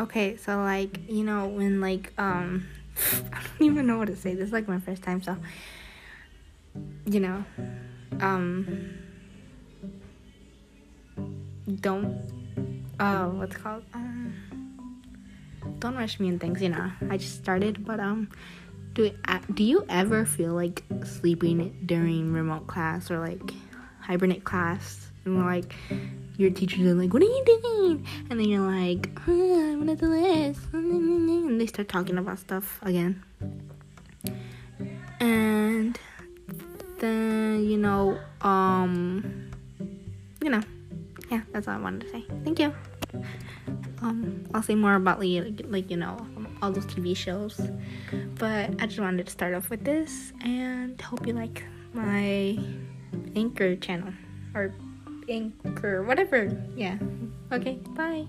Okay, so like you know when like um I don't even know what to say. This is like my first time, so you know um don't uh what's called um don't rush me in things. You know I just started, but um do it, uh, do you ever feel like sleeping during remote class or like hibernate class and like your teachers are like, "What are you doing?" And then you're like, "I want to do this," and they start talking about stuff again. And then you know, um, you know, yeah, that's all I wanted to say. Thank you. Um, I'll say more about like, like you know, all those TV shows. But I just wanted to start off with this and hope you like my anchor channel or anchor whatever. Yeah. Okay. Bye.